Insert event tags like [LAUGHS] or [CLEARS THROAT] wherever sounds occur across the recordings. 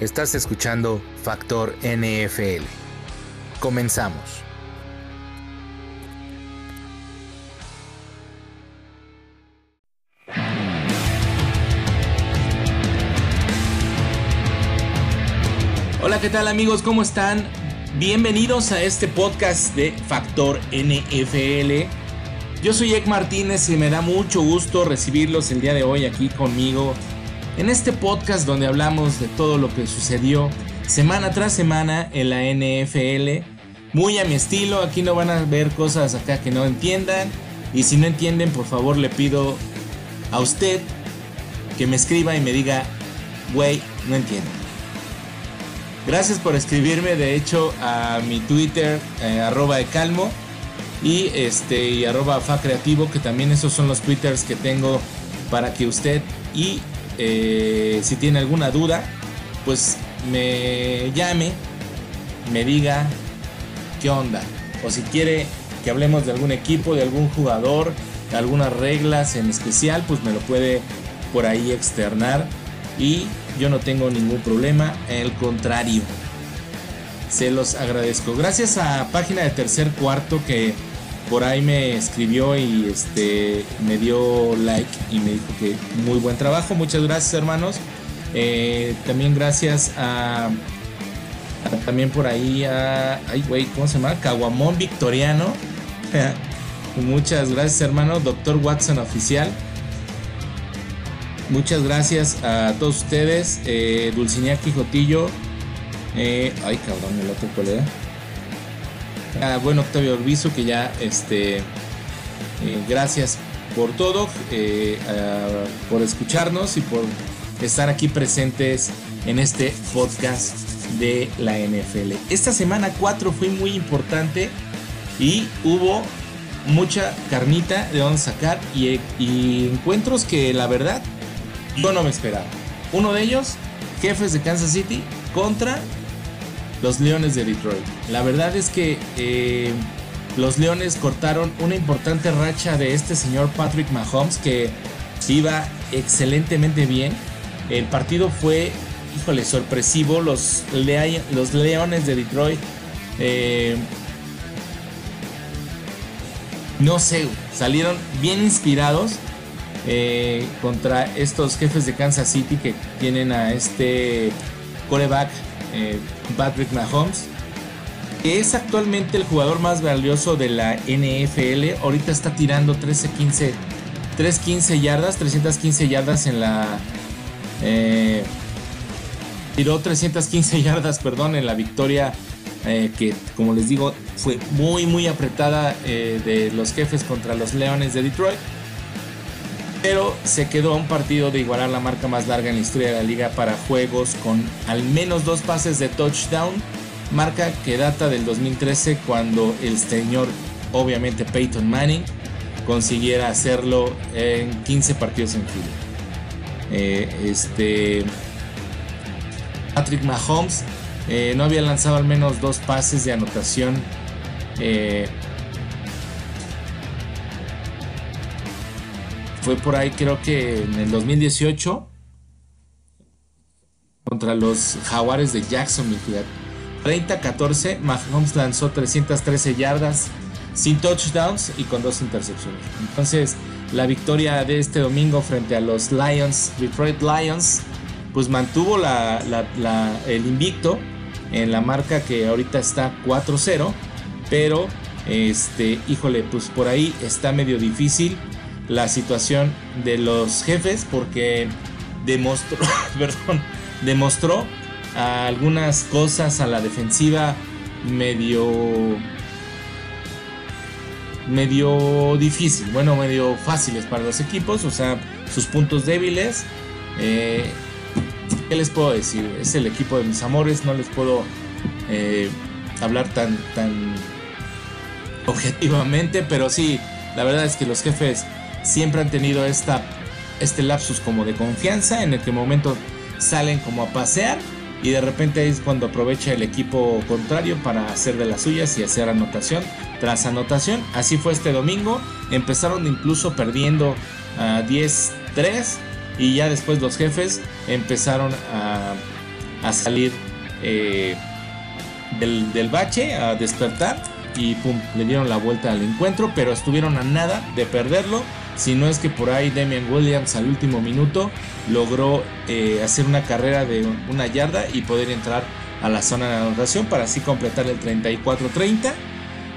Estás escuchando Factor NFL. Comenzamos. Hola, ¿qué tal amigos? ¿Cómo están? Bienvenidos a este podcast de Factor NFL. Yo soy Ek Martínez y me da mucho gusto recibirlos el día de hoy aquí conmigo en este podcast donde hablamos de todo lo que sucedió semana tras semana en la NFL. Muy a mi estilo, aquí no van a ver cosas acá que no entiendan. Y si no entienden, por favor le pido a usted que me escriba y me diga, güey, no entiendo. Gracias por escribirme, de hecho, a mi Twitter, eh, arroba de calmo y este y arroba fa creativo, que también esos son los twitters que tengo para que usted y eh, si tiene alguna duda, pues me llame, me diga qué onda. O si quiere que hablemos de algún equipo, de algún jugador, de algunas reglas en especial, pues me lo puede por ahí externar. Y yo no tengo ningún problema, el contrario. Se los agradezco. Gracias a página de tercer cuarto que por ahí me escribió y este me dio like y me dijo que muy buen trabajo. Muchas gracias, hermanos. Eh, también gracias a, también por ahí a ay güey, ¿cómo se llama? Caguamón Victoriano. [LAUGHS] Muchas gracias, hermano. Doctor Watson oficial. Muchas gracias a todos ustedes. Eh, Dulcinea Quijotillo. Eh, ay, cabrón, el otro cuál Ah, bueno, Octavio Orbizo, que ya, este, eh, gracias por todo, eh, por escucharnos y por estar aquí presentes en este podcast de la NFL. Esta semana 4 fue muy importante y hubo mucha carnita de donde sacar y encuentros que la verdad yo no me esperaba. Uno de ellos, jefes de Kansas City contra los Leones de Detroit. La verdad es que eh, los Leones cortaron una importante racha de este señor Patrick Mahomes que iba excelentemente bien. El partido fue, híjole, sorpresivo. Los, los Leones de Detroit, eh, no sé, salieron bien inspirados. Eh, contra estos jefes de Kansas City que tienen a este coreback Patrick Mahomes, que es actualmente el jugador más valioso de la NFL. Ahorita está tirando 13, 15, 315 yardas, 315 yardas en la... Eh, tiró 315 [LAUGHS] yardas, perdón, en la victoria eh, que, como les digo, fue muy, muy apretada de los jefes contra los Leones de Detroit pero se quedó a un partido de igualar la marca más larga en la historia de la liga para juegos con al menos dos pases de touchdown, marca que data del 2013 cuando el señor, obviamente Peyton Manning, consiguiera hacerlo en 15 partidos en fila. Eh, este Patrick Mahomes eh, no había lanzado al menos dos pases de anotación eh, fue por ahí creo que en el 2018 contra los Jaguares de Jacksonville. 30-14, Mahomes lanzó 313 yardas sin touchdowns y con dos intercepciones. Entonces, la victoria de este domingo frente a los Lions, Detroit Lions, pues mantuvo el invicto en la marca que ahorita está 4-0, pero este, híjole, pues por ahí está medio difícil la situación de los jefes porque demostró, [LAUGHS] perdón, demostró algunas cosas a la defensiva medio medio difícil, bueno, medio fáciles para los equipos, o sea, sus puntos débiles. Eh, ¿Qué les puedo decir? Es el equipo de mis amores, no les puedo eh, hablar tan, tan objetivamente, pero sí, la verdad es que los jefes siempre han tenido esta, este lapsus como de confianza en el que momento salen como a pasear y de repente es cuando aprovecha el equipo contrario para hacer de las suyas y hacer anotación tras anotación. Así fue este domingo. Empezaron incluso perdiendo a 10-3 y ya después los jefes empezaron a, a salir eh, del, del bache, a despertar y pum, le dieron la vuelta al encuentro, pero estuvieron a nada de perderlo. Si no es que por ahí Damian Williams al último minuto logró eh, hacer una carrera de una yarda y poder entrar a la zona de anotación para así completar el 34-30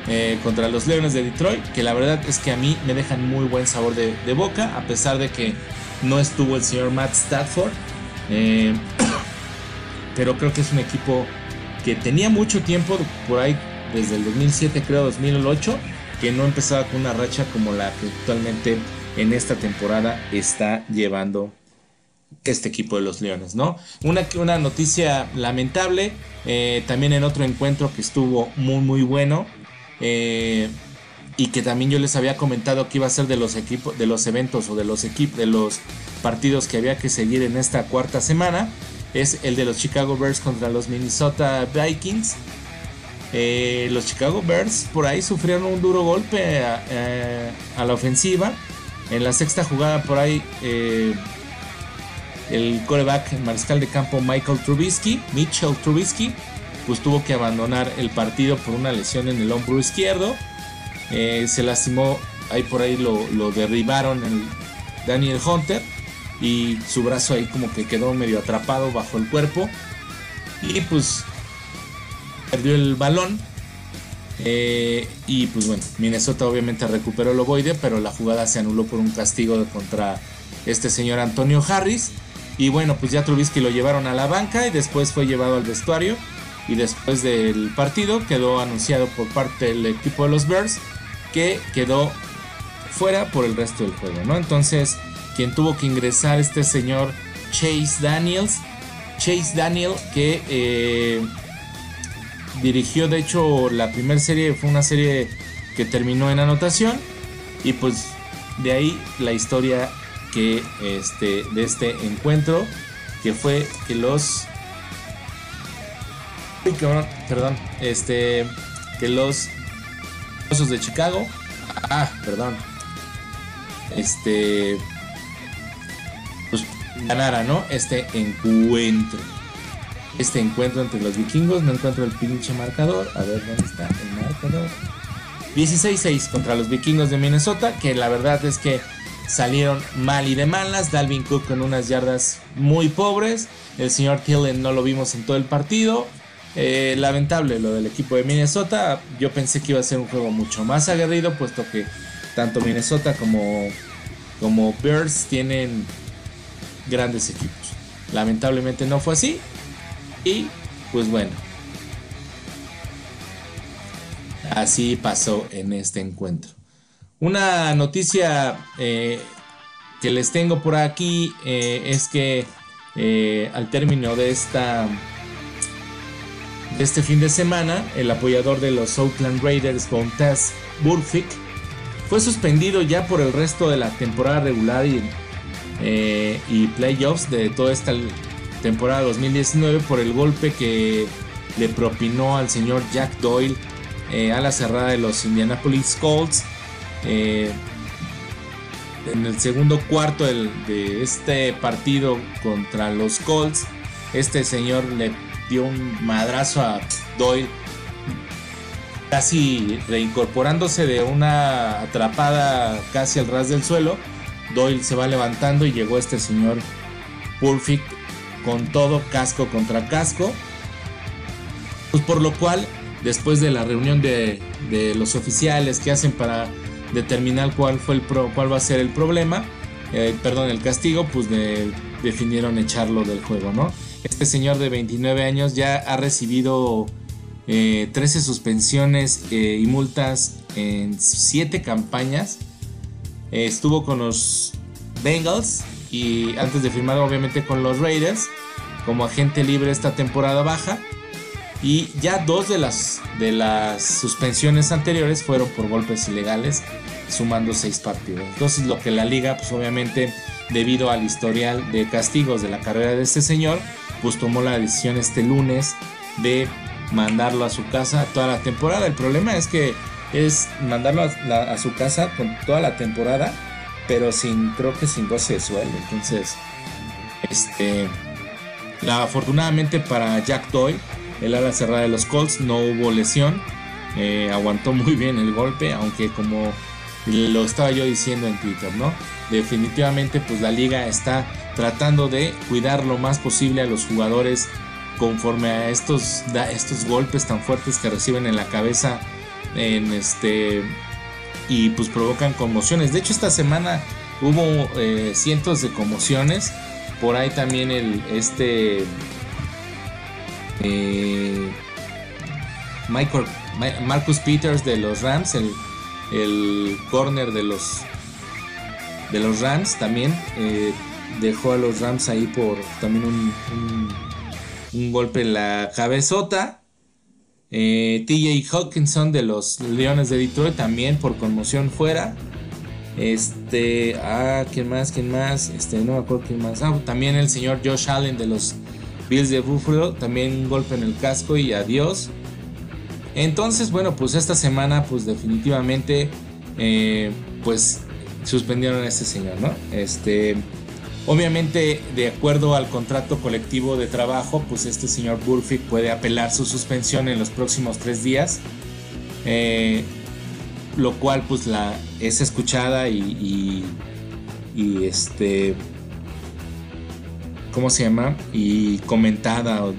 eh, contra los Leones de Detroit, que la verdad es que a mí me dejan muy buen sabor de, boca, a pesar de que no estuvo el señor Matt Stafford. Eh, [COUGHS] pero creo que es un equipo que tenía mucho tiempo por ahí desde el 2007, creo 2008, que no empezaba con una racha como la que actualmente en esta temporada está llevando este equipo de los Leones, ¿no? Una, una noticia lamentable, eh, también en otro encuentro que estuvo muy, muy bueno. Eh, y que también yo les había comentado que iba a ser de los equipos, de los eventos o de los equipos, de los partidos que había que seguir en esta cuarta semana. Es el de los Chicago Bears contra los Minnesota Vikings. Eh, los Chicago Bears por ahí sufrieron un duro golpe a, la ofensiva. En la sexta jugada por ahí eh, el coreback mariscal de campo Michael Trubisky, Mitchell Trubisky, pues tuvo que abandonar el partido por una lesión en el hombro izquierdo. Eh, se lastimó, ahí por ahí lo, lo derribaron el Daniel Hunter y su brazo ahí como que quedó medio atrapado bajo el cuerpo. Y pues perdió el balón. Eh, y pues bueno, Minnesota obviamente recuperó el ovoide, pero la jugada se anuló por un castigo contra este señor Antonio Harris. Y bueno, pues ya Trubisky lo llevaron a la banca y después fue llevado al vestuario. Y después del partido quedó anunciado por parte del equipo de los Bears que quedó fuera por el resto del juego, ¿no? Entonces, quien tuvo que ingresar este señor Chase Daniels. Chase Daniel que eh, dirigió de hecho la primera serie, fue una serie que terminó en anotación y pues de ahí la historia que este de este encuentro que fue que los perdón, este que los Osos de Chicago, ah, perdón, este pues ganara, ¿no? Este encuentro este encuentro entre los vikingos. No encuentro el pinche marcador. A ver dónde está el marcador. 16-6 contra los vikingos de Minnesota. Que la verdad es que salieron mal y de malas. Dalvin Cook con unas yardas muy pobres. El señor Tillen no lo vimos en todo el partido. Eh, lamentable lo del equipo de Minnesota. Yo pensé que iba a ser un juego mucho más aguerrido, puesto que tanto Minnesota como, como Bears tienen grandes equipos. Lamentablemente no fue así. Y pues bueno, así pasó en este encuentro. Una noticia eh, que les tengo por aquí eh, es que eh, al término de esta de este fin de semana, el apoyador de los Oakland Raiders, Bontaz Burfict, fue suspendido ya por el resto de la temporada regular y, y playoffs de toda esta temporada 2019 por el golpe que le propinó al señor Jack Doyle eh, a la cerrada de los Indianapolis Colts. Eh, en el segundo cuarto de este partido contra los Colts, este señor le dio un madrazo a Doyle, casi reincorporándose de una atrapada casi al ras del suelo. Doyle se va levantando y llegó este señor Pulfic con todo casco contra casco. Pues por lo cual, después de la reunión de, los oficiales que hacen para determinar cuál, fue el cuál va a ser el problema, eh, perdón, el castigo, pues definieron echarlo del juego, ¿no? Este señor de 29 años ya ha recibido 13 eh, suspensiones eh, y multas en 7 campañas. estuvo con los Bengals y antes de firmar obviamente con los Raiders como agente libre esta temporada baja. Y ya dos de las de las suspensiones anteriores fueron por golpes ilegales sumando seis partidos. Entonces lo que la liga pues obviamente debido al historial de castigos de la carrera de este señor pues tomó la decisión este lunes de mandarlo a su casa toda la temporada. El problema es que es mandarlo a su casa con toda la temporada pero sin, creo que sin goce de sueldo. Entonces, este, La, afortunadamente para Jack Doyle, el ala cerrada de los Colts, no hubo lesión. Eh, aguantó muy bien el golpe, aunque como lo estaba yo diciendo en Twitter, ¿no? Definitivamente pues la liga está tratando de cuidar lo más posible a los jugadores conforme a estos, estos golpes tan fuertes que reciben en la cabeza en este y pues provocan conmociones. De hecho esta semana hubo eh, cientos de conmociones. Por ahí también el este eh, Michael, Marcus Peters de los Rams, el, el corner de los de los Rams también eh, dejó a los Rams ahí por también un, un, golpe en la cabezota. Eh, TJ Hawkinson de los Leones de Detroit también por conmoción fuera. Este, ah, ¿quién más? ¿Quién más? Este, no me acuerdo quién más. Ah, también el señor Josh Allen de los Bills de Buffalo, también un golpe en el casco y adiós. Entonces, bueno, pues esta semana, pues definitivamente, eh, pues suspendieron a este señor, ¿no? Este, obviamente, de acuerdo al contrato colectivo de trabajo, pues este señor Burfick puede apelar su suspensión en los próximos tres días, eh, lo cual, pues, la es escuchada y, y, este, ¿cómo se llama? Y comentada o,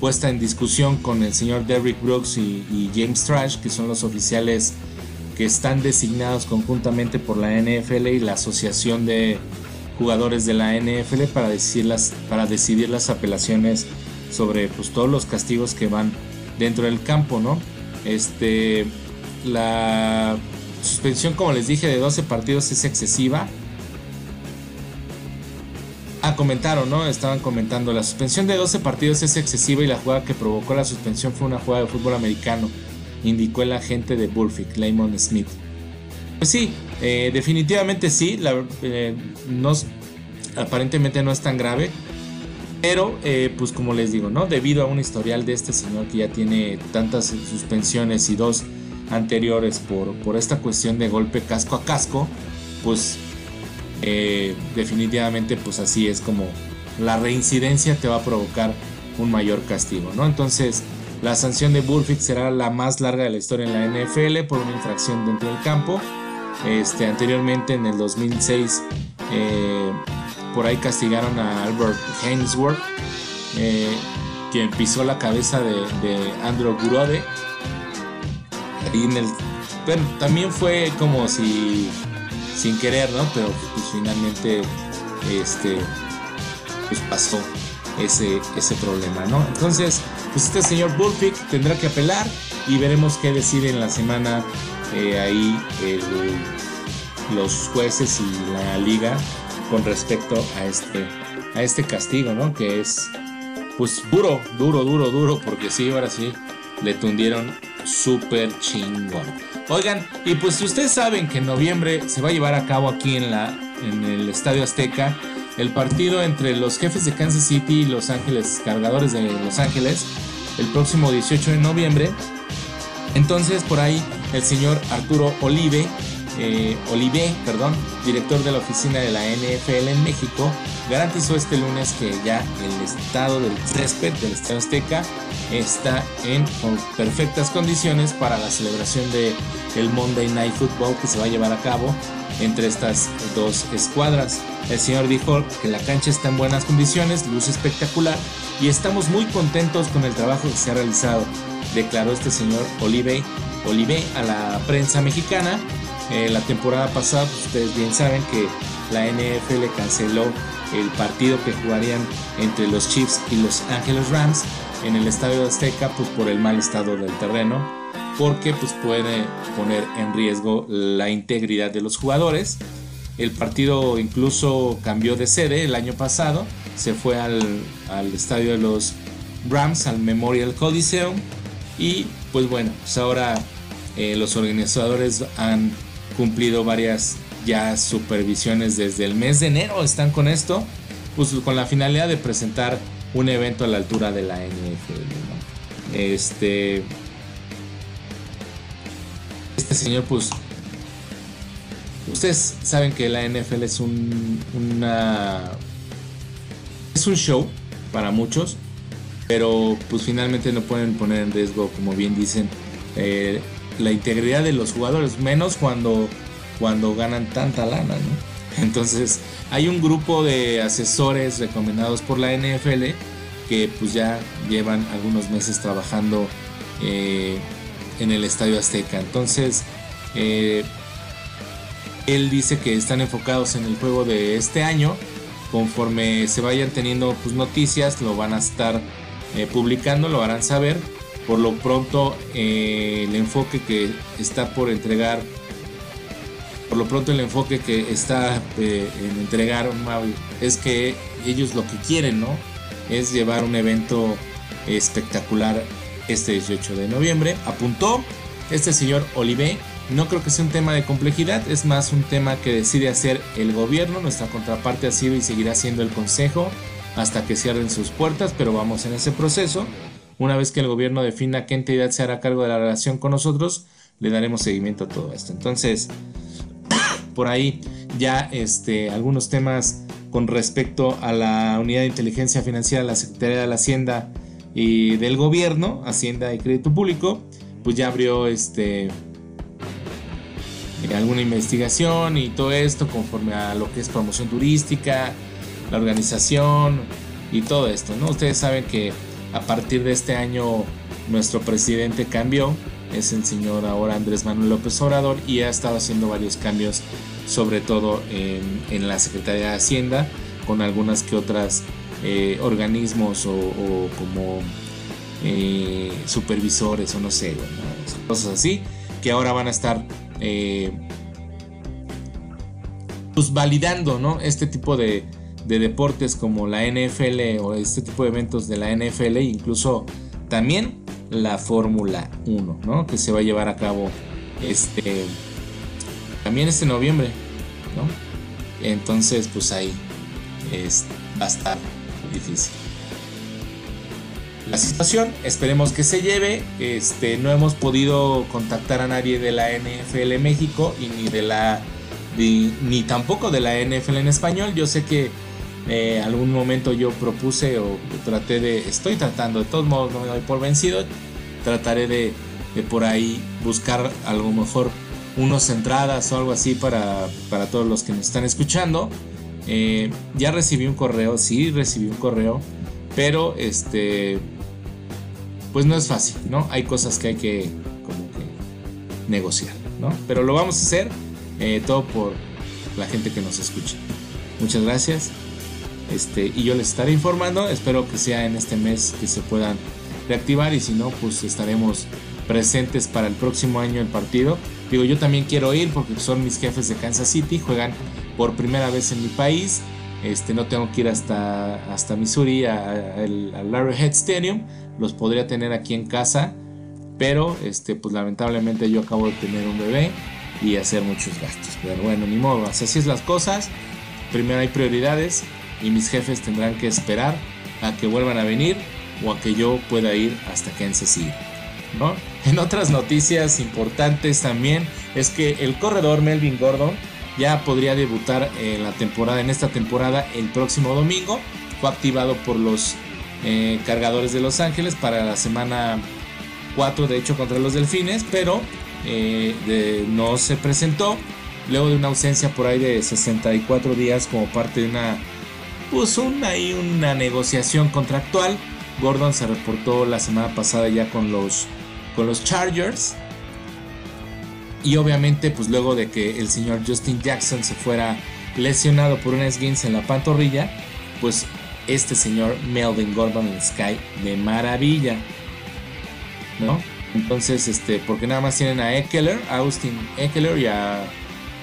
puesta en discusión con el señor Derrick Brooks y, y James Trash, que son los oficiales que están designados conjuntamente por la NFL y la Asociación de Jugadores de la NFL para decidir las, para decidir las apelaciones sobre pues, todos los castigos que van dentro del campo, ¿no? Este, la suspensión, como les dije, de 12 partidos es excesiva. Ah, comentaron, ¿no? Estaban comentando, la suspensión de 12 partidos es excesiva y la jugada que provocó la suspensión fue una jugada de fútbol americano indicó el agente de Burfick, Lamon Smith. Pues sí, eh, definitivamente sí, eh, aparentemente no es tan grave, pero eh, pues como les digo, ¿no? Debido a un historial de este señor que ya tiene tantas suspensiones y dos anteriores por, por esta cuestión de golpe casco a casco, pues definitivamente pues así es como la reincidencia te va a provocar un mayor castigo, ¿no? Entonces, la sanción de Burfict será la más larga de la historia en la NFL por una infracción dentro del campo. Este, anteriormente, en el 2006, eh, por ahí castigaron a Albert Hainsworth, eh, quien pisó la cabeza de, Andrew Gurode. Y en el, pero también fue como si sin querer, ¿no? Pero pues, finalmente este, pues pasó ese, ese problema, ¿no? Entonces, pues este señor Bullpick tendrá que apelar y veremos qué decide en la semana eh, ahí los jueces y la liga con respecto a este, a este castigo, ¿no? Que es pues duro, duro, duro, duro, porque sí, ahora sí, le tundieron súper chingón. Oigan, y pues si ustedes saben que en noviembre se va a llevar a cabo aquí en, la, en el Estadio Azteca el partido entre los jefes de Kansas City y Los Ángeles, cargadores de Los Ángeles, el próximo 18 de noviembre. Entonces por ahí el señor Arturo Olive, eh, Olive, perdón, director de la oficina de la NFL en México, garantizó este lunes que ya el estado del césped del Estadio Azteca está en perfectas condiciones para la celebración de el Monday Night Football que se va a llevar a cabo entre estas dos escuadras. El señor dijo que la cancha está en buenas condiciones, luz espectacular y estamos muy contentos con el trabajo que se ha realizado, declaró este señor Olive, Olive a la prensa mexicana. Eh, la temporada pasada, pues, ustedes bien saben que la NFL canceló el partido que jugarían entre los Chiefs y los Ángeles Rams en el Estadio Azteca pues, por el mal estado del terreno, porque pues, puede poner en riesgo la integridad de los jugadores. El partido incluso cambió de sede el año pasado, se fue al, estadio de los Rams, al Memorial Coliseum, y pues bueno, pues ahora eh, los organizadores han cumplido varias ya supervisiones desde el mes de enero, están con esto, pues con la finalidad de presentar un evento a la altura de la NFL. Este, este señor, pues, ustedes saben que la NFL es un, una, es un show, para muchos, pero pues finalmente no pueden poner en riesgo, como bien dicen, eh, la integridad de los jugadores, menos cuando, cuando ganan tanta lana, ¿no? Entonces hay un grupo de asesores recomendados por la NFL que pues ya llevan algunos meses trabajando eh, en el Estadio Azteca. Entonces, eh, él dice que están enfocados en el juego de este año. Conforme se vayan teniendo pues, noticias, lo van a estar eh, publicando, lo harán saber. Por lo pronto, el enfoque que está por entregar, por lo pronto el enfoque que está en entregar es que ellos lo que quieren, ¿no? Es llevar un evento espectacular este 18 de noviembre. Apuntó este señor Olivé. No creo que sea un tema de complejidad, es más un tema que decide hacer el gobierno. Nuestra contraparte ha sido y seguirá siendo el Consejo hasta que cierren sus puertas, pero vamos en ese proceso. Una vez que el gobierno defina qué entidad se hará cargo de la relación con nosotros, le daremos seguimiento a todo esto. Entonces, [COUGHS] por ahí ya este, algunos temas con respecto a la unidad de inteligencia financiera, la Secretaría de la Hacienda y del gobierno, Hacienda y Crédito Público, pues ya abrió este alguna investigación y todo esto conforme a lo que es promoción turística, la organización y todo esto, ¿no? Ustedes saben que a partir de este año nuestro presidente cambió, es el señor ahora Andrés Manuel López Obrador y ha estado haciendo varios cambios, sobre todo en, en la Secretaría de Hacienda, con algunas que otras eh, organismos o, como eh, supervisores o no sé, cosas así, que ahora van a estar eh, pues validando ¿no? este tipo de, deportes como la NFL o este tipo de eventos de la NFL, incluso también la Fórmula 1, ¿no? que se va a llevar a cabo este también este noviembre, ¿no? Entonces, pues ahí es, va a estar difícil. La situación, esperemos que se lleve. Este, no hemos podido contactar a nadie de la NFL México y ni de la ni, tampoco de la NFL en español. Yo sé que eh, algún momento yo propuse o traté de, estoy tratando, de todos modos no me doy por vencido, trataré de, por ahí buscar a lo mejor unos entradas o algo así para, para todos los que nos están escuchando. Eh, ya recibí un correo, sí, recibí un correo, pero este, pues no es fácil, ¿no? Hay cosas que hay que, como que, negociar, ¿no? Pero lo vamos a hacer eh, todo por la gente que nos escucha. Muchas gracias. Este, y yo les estaré informando. Espero que sea en este mes que se puedan reactivar y si no, pues estaremos presentes para el próximo año el partido. Digo, yo también quiero ir porque son mis jefes de Kansas City, juegan por primera vez en mi país. Este, no tengo que ir hasta, hasta Missouri al Larry Head Stadium. Los podría tener aquí en casa. Pero este, pues lamentablemente yo acabo de tener un bebé y hacer muchos gastos. Pero bueno, ni modo, así es las cosas. Primero hay prioridades y mis jefes tendrán que esperar a que vuelvan a venir o a que yo pueda ir hasta Kansas City. ¿no? [LAUGHS] En otras noticias importantes también es que el corredor Melvin Gordon ya podría debutar en la temporada, en esta temporada el próximo domingo. Fue activado por los eh, cargadores de Los Ángeles para la semana 4, de hecho, contra los Delfines, pero eh, no se presentó. Luego de una ausencia por ahí de 64 días como parte de una, pues una, una negociación contractual. Gordon se reportó la semana pasada ya con los, con los Chargers y obviamente, pues luego de que el señor Justin Jackson se fuera lesionado por un esguince en la pantorrilla, pues este señor Melvin Gordon en Sky de maravilla. ¿No? Entonces, este, porque nada más tienen a Eckler, a Austin Eckler y a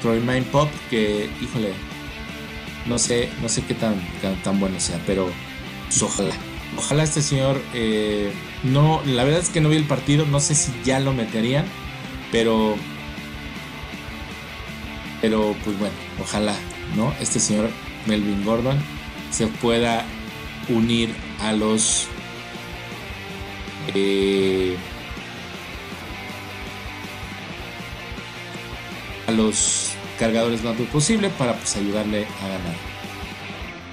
Troy Pop, que, híjole, no sé, no sé qué tan, tan, bueno sea, pero pues, ojalá. Ojalá este señor, eh, no, la verdad es que no vi el partido, no sé si ya lo meterían, pero pero pues bueno, ojalá, ¿no? Este señor Melvin Gordon se pueda unir a los eh, a los cargadores lo antes posible para pues ayudarle a ganar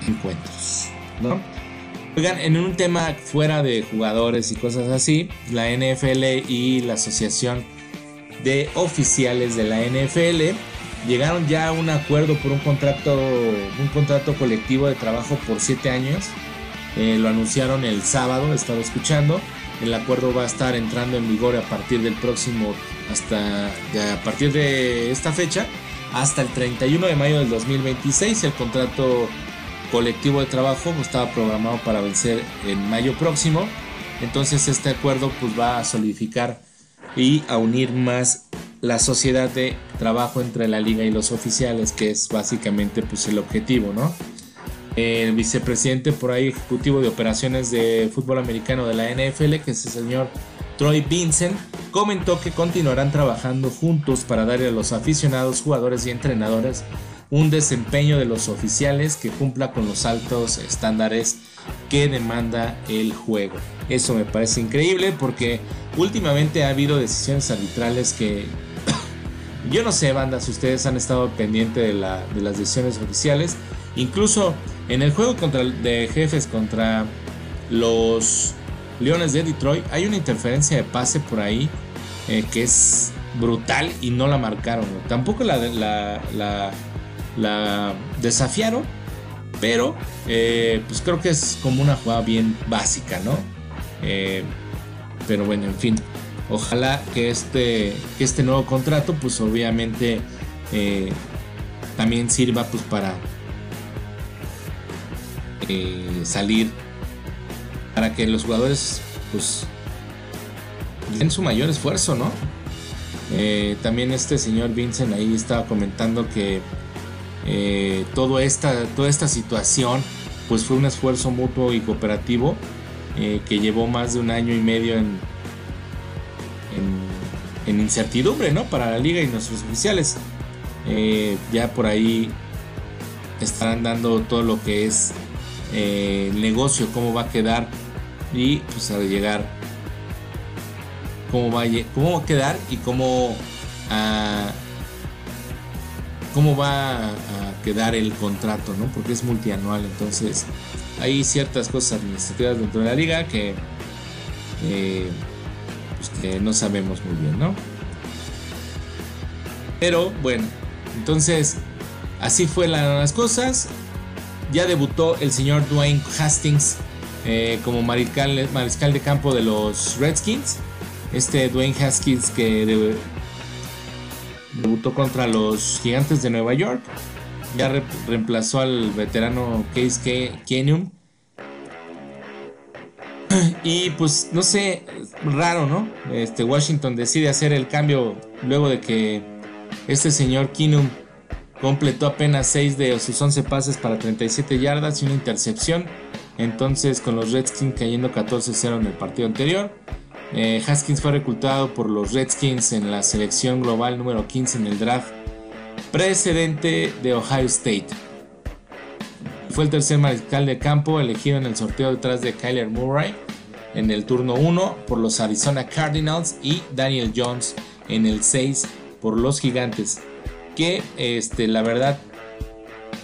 encuentros, ¿no? Oigan, en un tema fuera de jugadores y cosas así, la NFL y la Asociación de Oficiales de la NFL llegaron ya a un acuerdo por un contrato, un contrato colectivo de trabajo por 7 años. Eh, lo anunciaron el sábado, he estado escuchando. El acuerdo va a estar entrando en vigor a partir del próximo, hasta a partir de esta fecha, hasta el 31 de mayo del 2026. El contrato colectivo de trabajo estaba programado para vencer en mayo próximo. Entonces este acuerdo pues va a solidificar y a unir más la sociedad de trabajo entre la liga y los oficiales, que es básicamente pues el objetivo, ¿no? El vicepresidente por ahí ejecutivo de operaciones de fútbol americano de la NFL, que es el señor Troy Vincent, comentó que continuarán trabajando juntos para darle a los aficionados, jugadores y entrenadores un desempeño de los oficiales que cumpla con los altos estándares que demanda el juego. Eso me parece increíble porque últimamente ha habido decisiones arbitrales que [COUGHS] yo no sé, bandas, ustedes han estado pendientes de, las decisiones oficiales. Incluso en el juego contra, de jefes contra los Leones de Detroit hay una interferencia de pase por ahí eh, que es brutal y no la marcaron. Tampoco la, desafiaron, pero eh, pues creo que es como una jugada bien básica, ¿no? Eh, pero bueno, en fin, ojalá que este, que este nuevo contrato, pues obviamente también sirva pues para salir, para que los jugadores pues den su mayor esfuerzo, ¿no? también este señor Vincent ahí estaba comentando que eh, todo esta, toda esta situación pues fue un esfuerzo mutuo y cooperativo eh, que llevó más de un año y medio en, en, incertidumbre ¿no? para la liga y nuestros oficiales. Eh, ya por ahí estarán dando todo lo que es el negocio, cómo va a quedar y pues a llegar cómo va a, quedar y cómo a, cómo va a quedar el contrato, ¿no? Porque es multianual, entonces hay ciertas cosas administrativas dentro de la liga que, pues que no sabemos muy bien, ¿no? Pero bueno, entonces así fue las cosas. Ya debutó el señor Dwayne Hastings eh, como mariscal, mariscal de campo de los Redskins. Este Dwayne Haskins que Debutó contra los Gigantes de Nueva York. Ya reemplazó al veterano Case Keenum. Y pues no sé, raro, ¿no? Este Washington decide hacer el cambio luego de que este señor Keenum completó apenas 6 de sus 11 pases para 37 yardas y una intercepción. Entonces con los Redskins cayendo 14-0 en el partido anterior. Eh, Haskins fue reclutado por los Redskins en la selección global número 15 en el draft precedente de Ohio State. Fue el tercer mariscal de campo elegido en el sorteo detrás de Kyler Murray en el turno 1 por los Arizona Cardinals y Daniel Jones en el 6 por los Gigantes. Que este, la verdad,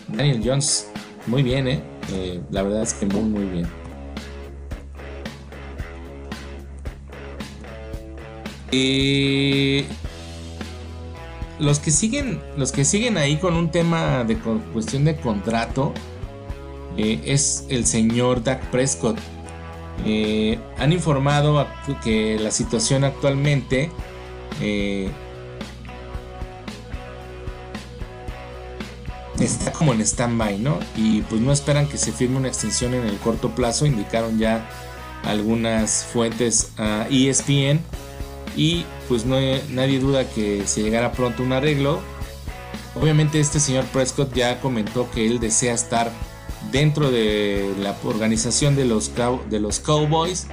Daniel Jones, muy bien, ¿eh? eh la verdad es que muy, muy bien. Eh, los que siguen, los que siguen ahí con un tema de cuestión de contrato eh, es el señor Dak Prescott. Eh, han informado que la situación actualmente está como en stand-by, ¿no? Y pues no esperan que se firme una extensión en el corto plazo, indicaron ya algunas fuentes a ESPN y pues no, nadie duda que se llegara pronto un arreglo. Obviamente este señor Prescott ya comentó que él desea estar dentro de la organización de los, de los Cowboys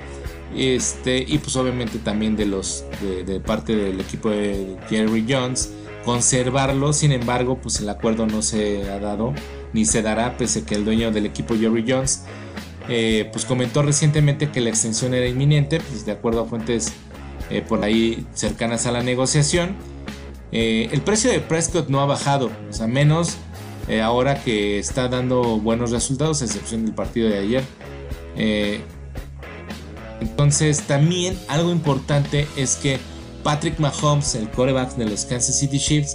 este, y pues obviamente también de, los, de, parte del equipo de Jerry Jones conservarlo, sin embargo pues el acuerdo no se ha dado ni se dará pese que el dueño del equipo Jerry Jones eh, pues comentó recientemente que la extensión era inminente, pues de acuerdo a fuentes eh, por ahí cercanas a la negociación. Eh, el precio de Prescott no ha bajado, o sea, menos eh, ahora que está dando buenos resultados, a excepción del partido de ayer. Entonces también algo importante es que Patrick Mahomes, el coreback de los Kansas City Chiefs,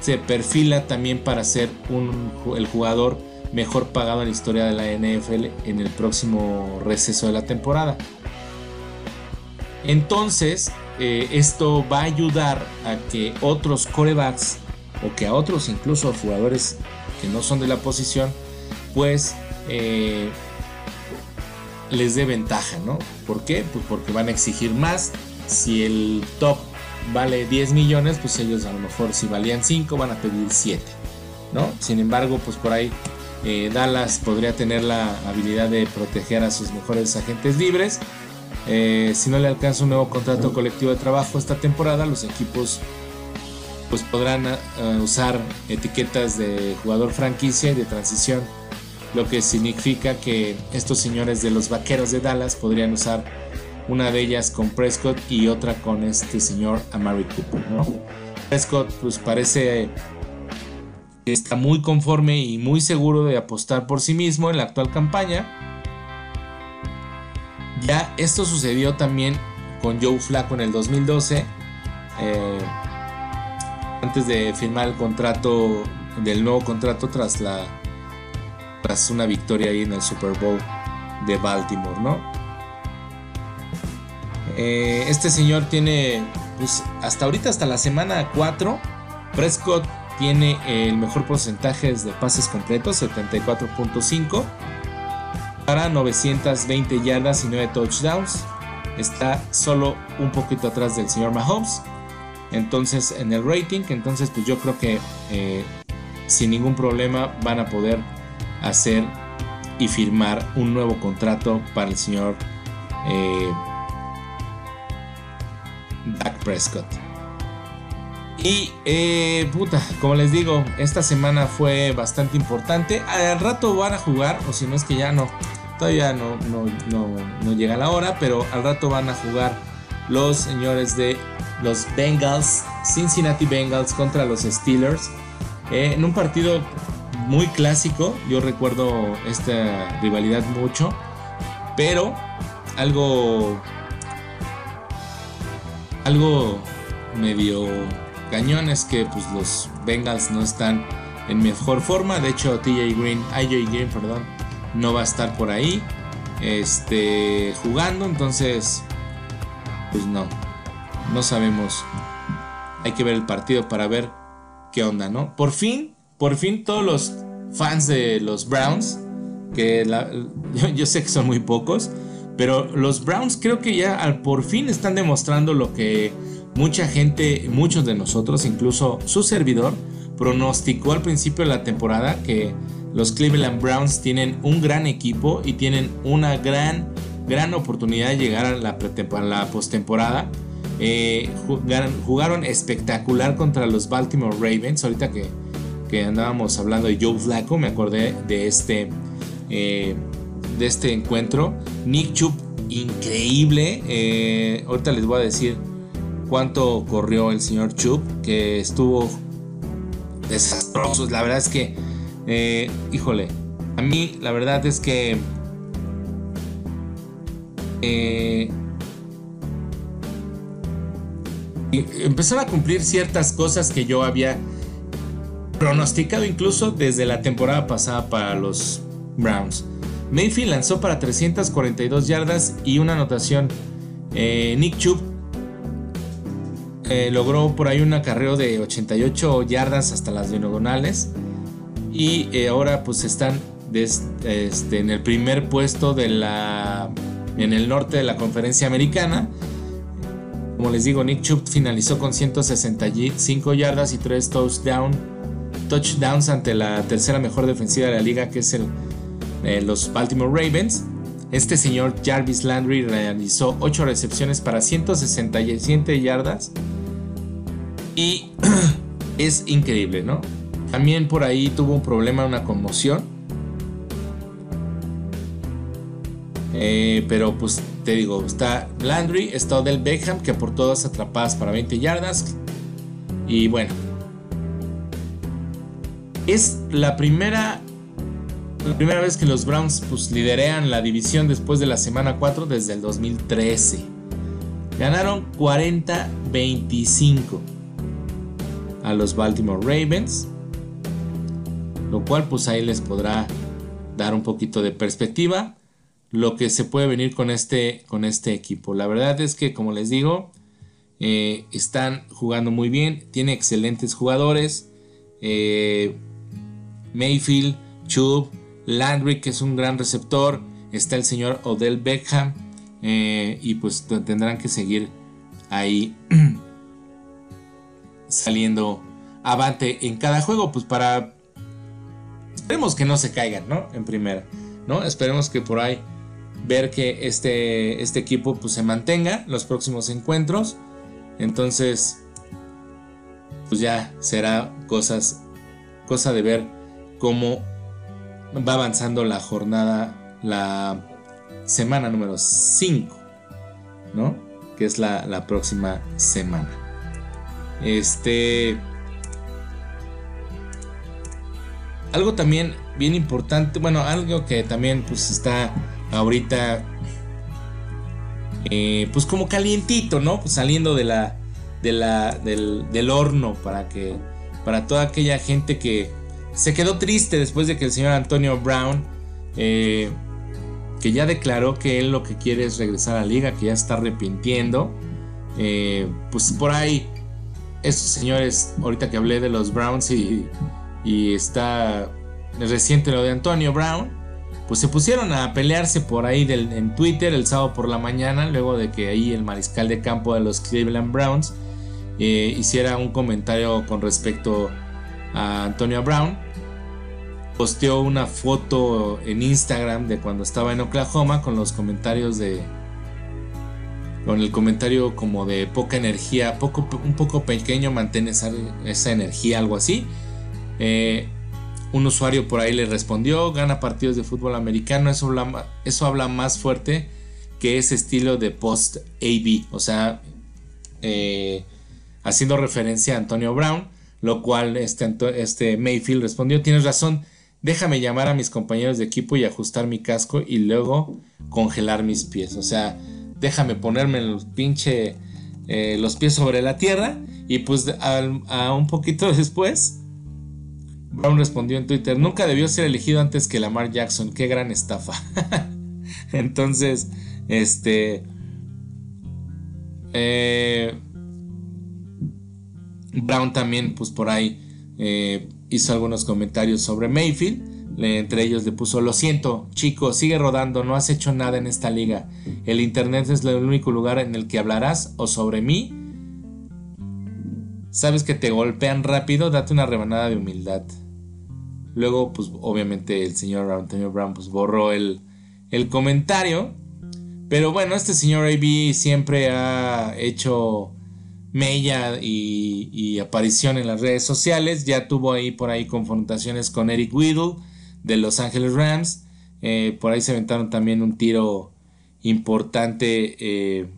se perfila también para ser el jugador mejor pagado en la historia de la NFL en el próximo receso de la temporada. Entonces, eh, esto va a ayudar a que otros corebacks o que a otros incluso jugadores que no son de la posición, pues eh, les dé ventaja, ¿no? ¿Por qué? Pues porque van a exigir más. Si el top vale 10 millones, pues ellos a lo mejor si valían 5 van a pedir 7, ¿no? Sin embargo, pues por ahí eh, Dallas podría tener la habilidad de proteger a sus mejores agentes libres. Eh, si no le alcanza un nuevo contrato colectivo de trabajo esta temporada, los equipos pues podrán eh, usar etiquetas de jugador franquicia y de transición, lo que significa que estos señores de los Vaqueros de Dallas podrían usar una de ellas con Prescott y otra con este señor Amari Cooper, Prescott pues parece que está muy conforme y muy seguro de apostar por sí mismo en la actual campaña. Ya esto sucedió también con Joe Flacco en el 2012. Eh, antes de firmar el contrato del nuevo contrato tras la tras una victoria ahí en el Super Bowl de Baltimore, ¿no? Eh, este señor tiene, pues hasta ahorita, hasta la semana 4, Prescott tiene el mejor porcentaje de pases completos, 74.5, para 920 yardas y 9 touchdowns. Está solo un poquito atrás del señor Mahomes. Entonces, en el rating, entonces, pues yo creo que eh, sin ningún problema van a poder hacer y firmar un nuevo contrato para el señor eh, Dak Prescott. Y eh, puta, como les digo, esta semana fue bastante importante. Al rato van a jugar, o si no es que ya no, todavía no, no, llega la hora, pero al rato van a jugar los señores de los Bengals, Cincinnati Bengals contra los Steelers, eh, en un partido muy clásico. Yo recuerdo esta rivalidad mucho, pero algo algo medio cañón es que pues, los Bengals no están en mejor forma. De hecho, TJ Green, IJ Green, perdón, no va a estar por ahí este, jugando. Entonces, pues no, no sabemos. Hay que ver el partido para ver qué onda, ¿no? Por fin, por fin todos los fans de los Browns, que [LAUGHS] yo sé que son muy pocos, pero los Browns creo que ya al por fin están demostrando lo que mucha gente, muchos de nosotros, incluso su servidor, pronosticó al principio de la temporada que los Cleveland Browns tienen un gran equipo y tienen una gran, gran oportunidad de llegar a la, la postemporada. Eh, jugaron, espectacular contra los Baltimore Ravens. Ahorita que, que, andábamos hablando de Joe Flacco, me acordé de este eh, de este encuentro. Nick Chubb, increíble. Eh, ahorita les voy a decir cuánto corrió el señor Chubb, que estuvo desastroso. La verdad es que, eh, híjole, a mí la verdad es que... Eh, empezaron a cumplir ciertas cosas que yo había pronosticado incluso desde la temporada pasada para los Browns. Mayfield lanzó para 342 yardas y una anotación. Eh, Nick Chubb eh, logró por ahí un acarreo de 88 yardas hasta las diagonales. Y eh, ahora pues están este, en el primer puesto de la, en el norte de la conferencia americana. Como les digo, Nick Chubb finalizó con 165 yardas y 3 touchdowns ante la tercera mejor defensiva de la liga, que es el eh, los Baltimore Ravens. Este señor Jarvis Landry realizó 8 recepciones para 167 yardas. Y [CLEARS THROAT] es increíble, ¿no? También por ahí tuvo un problema, una conmoción. Eh, pero pues te digo, está Landry, está Odell Beckham que por todas atrapadas para 20 yardas. Y bueno, es la primera la primera vez que los Browns pues liderean la división después de la semana 4 desde el 2013. Ganaron 40-25 a los Baltimore Ravens, cual pues ahí les podrá dar un poquito de perspectiva lo que se puede venir con este, con este equipo. La verdad es que como les digo, eh, están jugando muy bien, tiene excelentes jugadores. Eh, Mayfield, Chubb, Landry, que es un gran receptor. Está el señor Odell Beckham. Eh, y pues tendrán que seguir ahí [CLEARS THROAT] saliendo avante en cada juego. Pues para. Esperemos que no se caigan, ¿no? En primera. ¿No? Esperemos que por ahí ver que este, este equipo pues, se mantenga los próximos encuentros. Entonces, pues ya será cosas, cosa de ver cómo va avanzando la jornada, la semana número 5, ¿no? Que es la, la próxima semana. Este. Algo también bien importante, bueno, algo que también pues está ahorita eh, pues como calientito, ¿no? Pues saliendo de la, de la, del, horno para que, para toda aquella gente que se quedó triste después de que el señor Antonio Brown, eh, que ya declaró que él lo que quiere es regresar a la liga, que ya está arrepintiendo, eh, pues por ahí, estos señores, ahorita que hablé de los Browns y, y está reciente lo de Antonio Brown, pues se pusieron a pelearse por ahí en Twitter el sábado por la mañana, luego de que ahí el mariscal de campo de los Cleveland Browns eh, hiciera un comentario con respecto a Antonio Brown. Posteó una foto en Instagram de cuando estaba en Oklahoma con los comentarios de... Con el comentario como de poca energía, poco, un poco pequeño, mantén esa, esa energía, algo así. Eh, un usuario por ahí le respondió, gana partidos de fútbol americano, eso habla, más fuerte que ese estilo de post AB, o sea, eh, haciendo referencia a Antonio Brown, lo cual este, este Mayfield respondió, tienes razón, déjame llamar a mis compañeros de equipo y ajustar mi casco y luego congelar mis pies, o sea, déjame ponerme los pinche eh, los pies sobre la tierra y pues a un poquito [LAUGHS] después Brown respondió en Twitter, nunca debió ser elegido antes que Lamar Jackson, qué gran estafa. [LAUGHS] Entonces, este... Eh, Brown también, pues por ahí, eh, hizo algunos comentarios sobre Mayfield. entre ellos le puso, lo siento, chico, sigue rodando, no has hecho nada en esta liga. El Internet es el único lugar en el que hablarás o sobre mí. Sabes que te golpean rápido, date una rebanada de humildad. Luego, pues obviamente el señor Antonio Brown pues, borró el, comentario. Pero bueno, este señor AB siempre ha hecho mella y, aparición en las redes sociales. Ya tuvo ahí por ahí confrontaciones con Eric Weedle de Los Ángeles Rams. Eh, por ahí se aventaron también un tiro importante eh,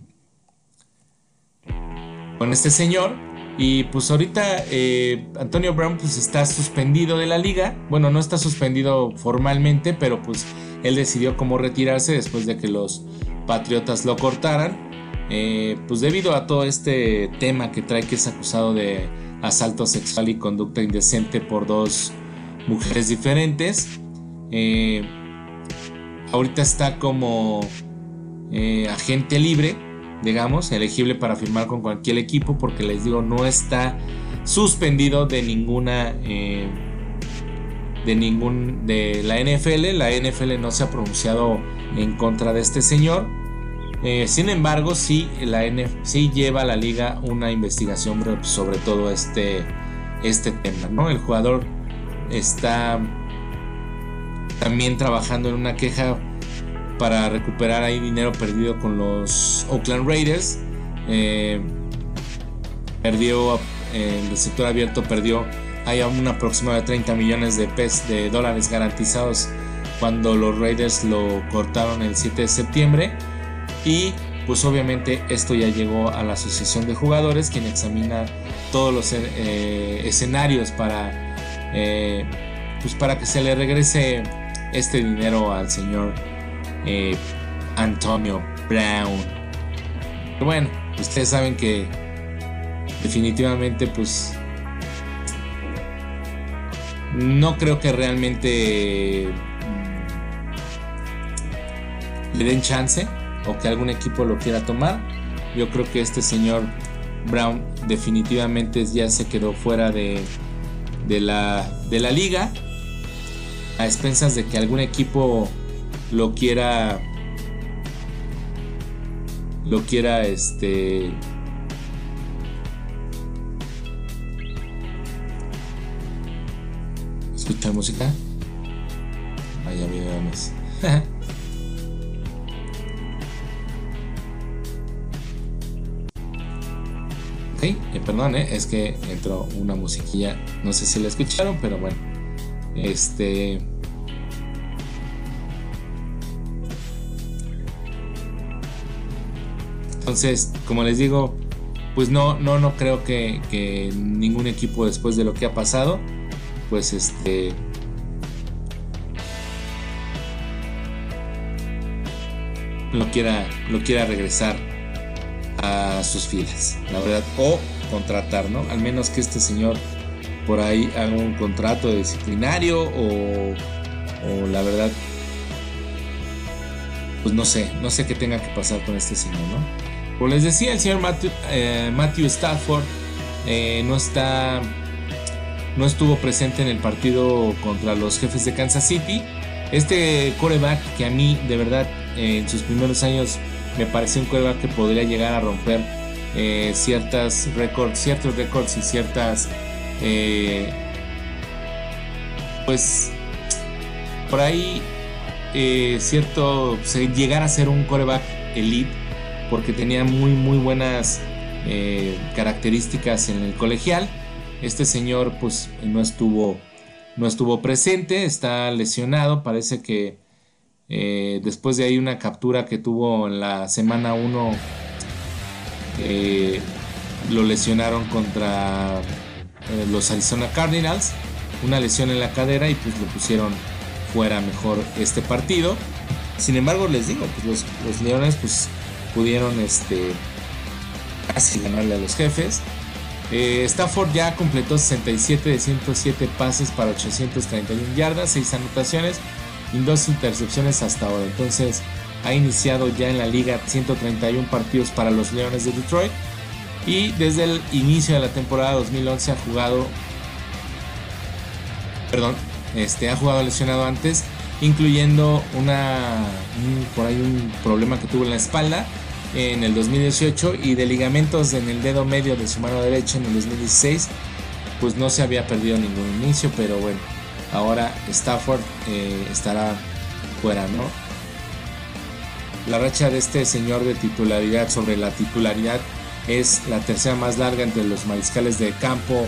con este señor. Y pues ahorita eh, Antonio Brown pues está suspendido de la liga. Bueno, no está suspendido formalmente, pero pues él decidió cómo retirarse después de que los Patriotas lo cortaran. Eh, pues debido a todo este tema que trae que es acusado de asalto sexual y conducta indecente por dos mujeres diferentes. Eh, ahorita está como agente libre digamos, elegible para firmar con cualquier equipo, porque les digo, no está suspendido de ninguna. Eh, de ningún. de la NFL. La NFL no se ha pronunciado en contra de este señor. Eh, sin embargo, sí, la sí lleva a la liga una investigación sobre todo este, este tema. ¿no? El jugador está también trabajando en una queja para recuperar ahí dinero perdido con los Oakland Raiders. Eh, perdió en el sector abierto, perdió hay un aproximado de 30 millones de, de dólares garantizados cuando los Raiders lo cortaron el 7 de septiembre. Y pues obviamente esto ya llegó a la Asociación de Jugadores, quien examina todos los eh, escenarios para, eh, pues para que se le regrese este dinero al señor eh, Antonio Brown. bueno, ustedes saben que definitivamente pues no creo que realmente mm, le den chance o que algún equipo lo quiera tomar. Yo creo que este señor Brown definitivamente ya se quedó fuera de, de, la, de la liga a expensas de que algún equipo lo quiera lo quiera este escuchar música. Vaya veamos [LAUGHS] ok eh, perdón eh, es que entró una musiquilla. No sé si la escucharon pero bueno este Entonces, como les digo, pues no, no, no creo que, ningún equipo después de lo que ha pasado, pues este... Lo quiera, lo quiera regresar a sus filas, la verdad, o contratar, ¿no? Al menos que este señor por ahí haga un contrato disciplinario o, o la verdad, pues no sé, no sé qué tenga que pasar con este señor, ¿no? Como les decía, el señor Matthew, eh, Stafford eh, no está. No estuvo presente en el partido contra los jefes de Kansas City. Este coreback que a mí, de verdad, en sus primeros años me pareció un coreback que podría llegar a romper eh, ciertas récords, ciertos récords y ciertas. pues. Por ahí. cierto. llegar a ser un coreback elite porque tenía muy muy buenas eh, características en el colegial. Este señor pues no estuvo, no estuvo presente, está lesionado, parece que eh, después de ahí una captura que tuvo en la semana 1 eh, lo lesionaron contra los Arizona Cardinals, una lesión en la cadera y pues lo pusieron fuera mejor este partido. Sin embargo, les digo, pues los, los Leones pues pudieron este, casi ganarle a los jefes. Eh, Stafford ya completó 67 de 107 pases para 831 yardas, 6 anotaciones y 2 intercepciones hasta ahora. Entonces ha iniciado ya en la liga 131 partidos para los Leones de Detroit. Y desde el inicio de la temporada 2011 ha jugado, perdón, este, ha jugado lesionado antes, incluyendo una, por ahí un problema que tuvo en la espalda en el 2018 y de ligamentos en el dedo medio de su mano derecha en el 2016, pues no se había perdido ningún inicio, pero bueno, ahora Stafford eh, estará fuera, ¿no? La racha de este señor de titularidad sobre la titularidad es la tercera más larga entre los mariscales de campo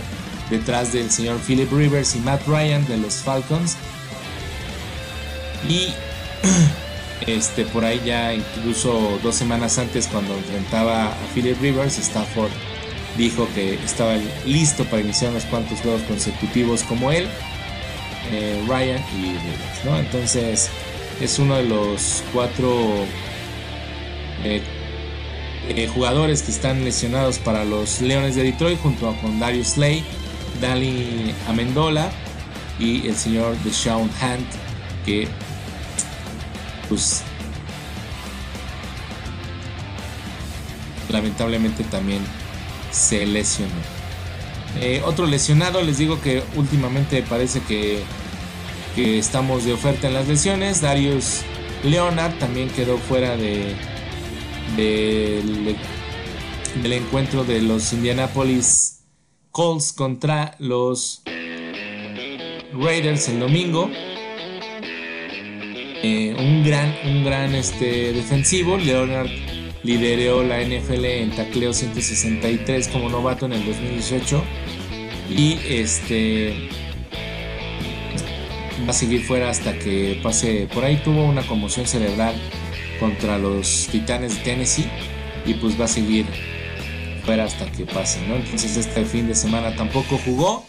detrás del señor Philip Rivers y Matt Ryan de los Falcons. Y [CLEARS THROAT] Este, por ahí ya incluso dos semanas antes cuando enfrentaba a Philip Rivers, Stafford dijo que estaba listo para iniciar unos cuantos juegos consecutivos como él, eh, Ryan y Rivers. Entonces es uno de los cuatro eh, eh, jugadores que están lesionados para los Leones de Detroit junto con Darius Slay, Dali Amendola y el señor Deshaun Hunt que lamentablemente también se lesionó. Eh, otro lesionado, les digo que últimamente parece que, que, estamos de oferta en las lesiones. Darius Leonard también quedó fuera de, de, del encuentro de los Indianapolis Colts contra los Raiders el domingo. Eh, un gran, un gran este, defensivo. Leonard lideró la NFL en tacleo 163 como novato en el 2018. Y este va a seguir fuera hasta que pase. Por ahí tuvo una conmoción cerebral contra los Titanes de Tennessee. Y pues va a seguir fuera hasta que pase. Entonces este fin de semana tampoco jugó.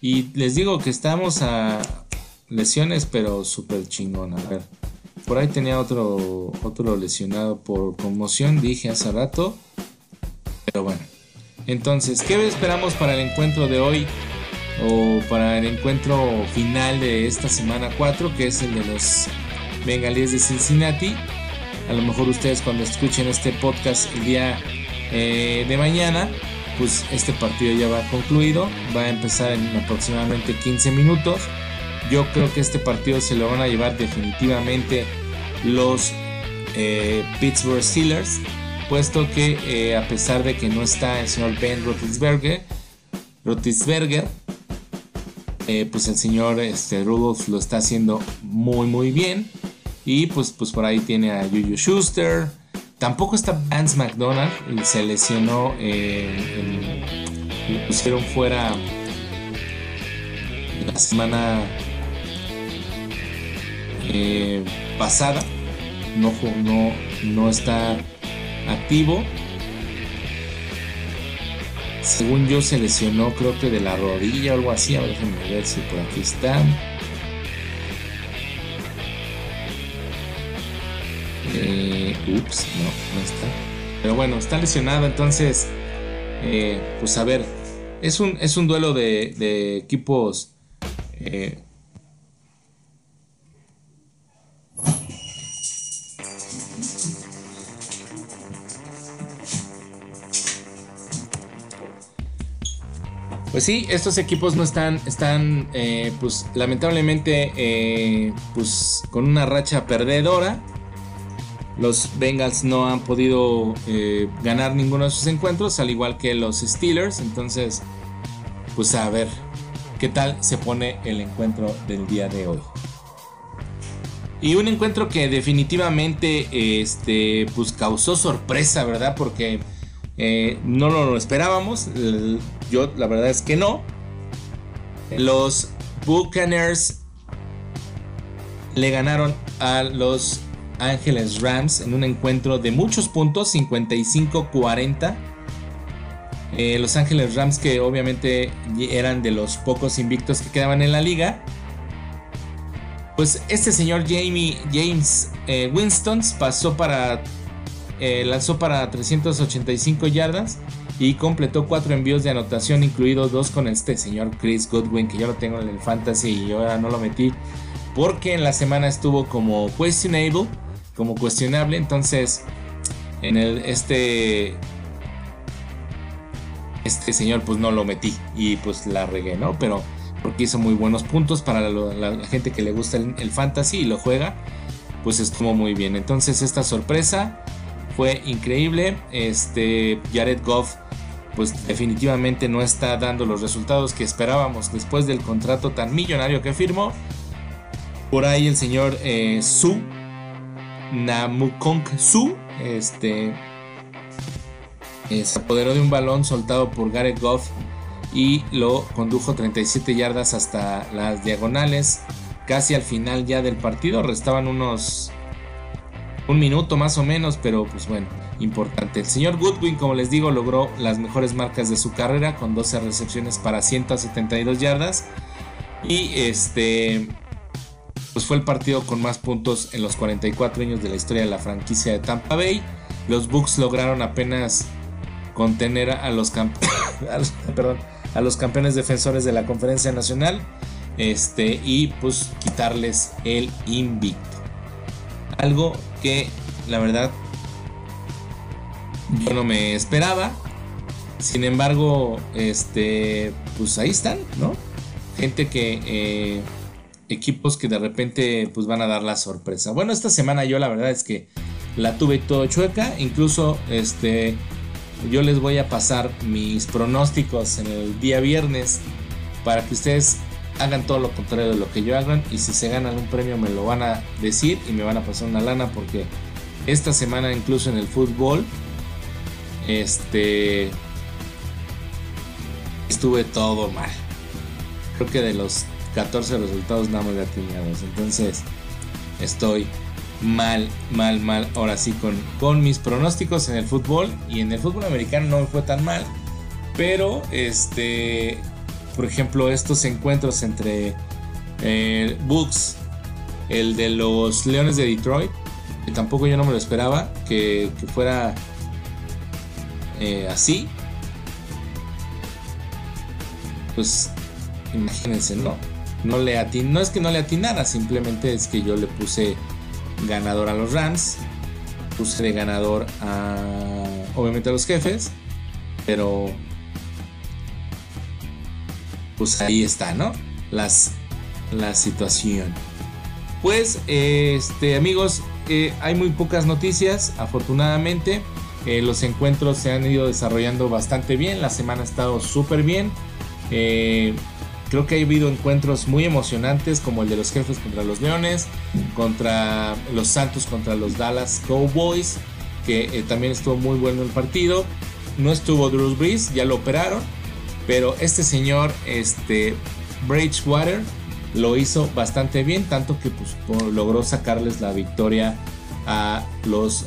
Y les digo que estamos a lesiones, pero súper chingón. A ver, por ahí tenía otro, otro lesionado por conmoción, dije hace rato. Pero bueno. Entonces, ¿qué esperamos para el encuentro de hoy? O para el encuentro final de esta semana 4, que es el de los Bengalíes de Cincinnati. A lo mejor ustedes cuando escuchen este podcast el día eh, de mañana, pues este partido ya va concluido. Va a empezar en aproximadamente 15 minutos. Yo creo que este partido se lo van a llevar definitivamente los eh, Pittsburgh Steelers, puesto que eh, a pesar de que no está el señor Ben Roethlisberger, Roethlisberger pues el señor este, Rudolph lo está haciendo muy muy bien. Y pues, pues por ahí tiene a Juju Schuster. Tampoco está Vance McDonald. Se lesionó. Eh, lo pusieron fuera la semana eh, pasada. No, no, no está activo. Según yo se lesionó creo que de la rodilla o algo así. A ver, déjenme ver si por aquí está. Eh, ups, no, no está. Pero bueno, está lesionado, entonces, eh, pues a ver, es un, es un duelo de, equipos. Eh, Pues sí, estos equipos no están, están, pues lamentablemente, pues con una racha perdedora. Los Bengals no han podido eh, ganar ninguno de sus encuentros, al igual que los Steelers. Entonces, pues a ver qué tal se pone el encuentro del día de hoy. Y un encuentro que definitivamente este, pues causó sorpresa, ¿verdad? Porque eh, no lo esperábamos. Yo la verdad es que no. Los Buccaneers le ganaron a los Ángeles Rams en un encuentro de muchos puntos, 55-40. Eh, los Ángeles Rams que obviamente eran de los pocos invictos que quedaban en la liga. Pues este señor Jamie James eh, Winston pasó para eh, lanzó para 385 yardas y completó cuatro envíos de anotación, incluidos dos con este señor Chris Goodwin, que yo lo tengo en el fantasy y yo ahora no lo metí porque en la semana estuvo como questionable como cuestionable. Entonces, en el este este señor pues no lo metí y pues la regué, ¿no? Pero porque hizo muy buenos puntos para la, gente que le gusta el, fantasy y lo juega, pues estuvo muy bien. Entonces esta sorpresa fue increíble. Este Jared Goff pues definitivamente no está dando los resultados que esperábamos después del contrato tan millonario que firmó. Por ahí el señor eh, Su Namukong Su este, eh, se apoderó de un balón soltado por Gareth Goff y lo condujo 37 yardas hasta las diagonales. Casi al final ya del partido, restaban unos un minuto más o menos, pero pues bueno, importante. El señor Goodwin, como les digo, logró las mejores marcas de su carrera con 12 recepciones para 172 yardas. Y este pues fue el partido con más puntos en los 44 años de la historia de la franquicia de Tampa Bay. Los Bucks lograron apenas contener a los, [COUGHS] a los campeones defensores de la conferencia nacional este, y pues quitarles el invicto. Algo que la verdad yo no me esperaba. Sin embargo, este, pues ahí están, ¿no? Gente que eh, equipos que de repente pues van a dar la sorpresa. Bueno, esta semana yo la verdad es que la tuve todo chueca, incluso este yo les voy a pasar mis pronósticos en el día viernes para que ustedes hagan todo lo contrario de lo que yo hagan y si se ganan un premio me lo van a decir y me van a pasar una lana porque esta semana incluso en el fútbol este estuve todo mal. Creo que de los 14 resultados nada más latinados. Entonces, estoy mal, mal, mal. Ahora sí, con, con mis pronósticos en el fútbol. Y en el fútbol americano no me fue tan mal. Pero, este, por ejemplo, estos encuentros entre Eh, Books, el de los Leones de Detroit, que tampoco yo no me lo esperaba, que, fuera eh, así. Pues imagínense, ¿no? No, le atin no es que no le atinara, simplemente es que yo le puse ganador a los Rams, puse ganador a obviamente a los jefes, pero pues ahí está, ¿no? Las, la situación. Pues, este, amigos, eh, hay muy pocas noticias, afortunadamente. Eh, los encuentros se han ido desarrollando bastante bien, la semana ha estado súper bien. Eh, creo que ha habido encuentros muy emocionantes como el de los jefes contra los leones, contra los Santos contra los Dallas Cowboys, que también estuvo muy bueno el partido. No estuvo Drew Brees, ya lo operaron, pero este señor, este Bridgewater, lo hizo bastante bien, tanto que pues, logró sacarles la victoria a los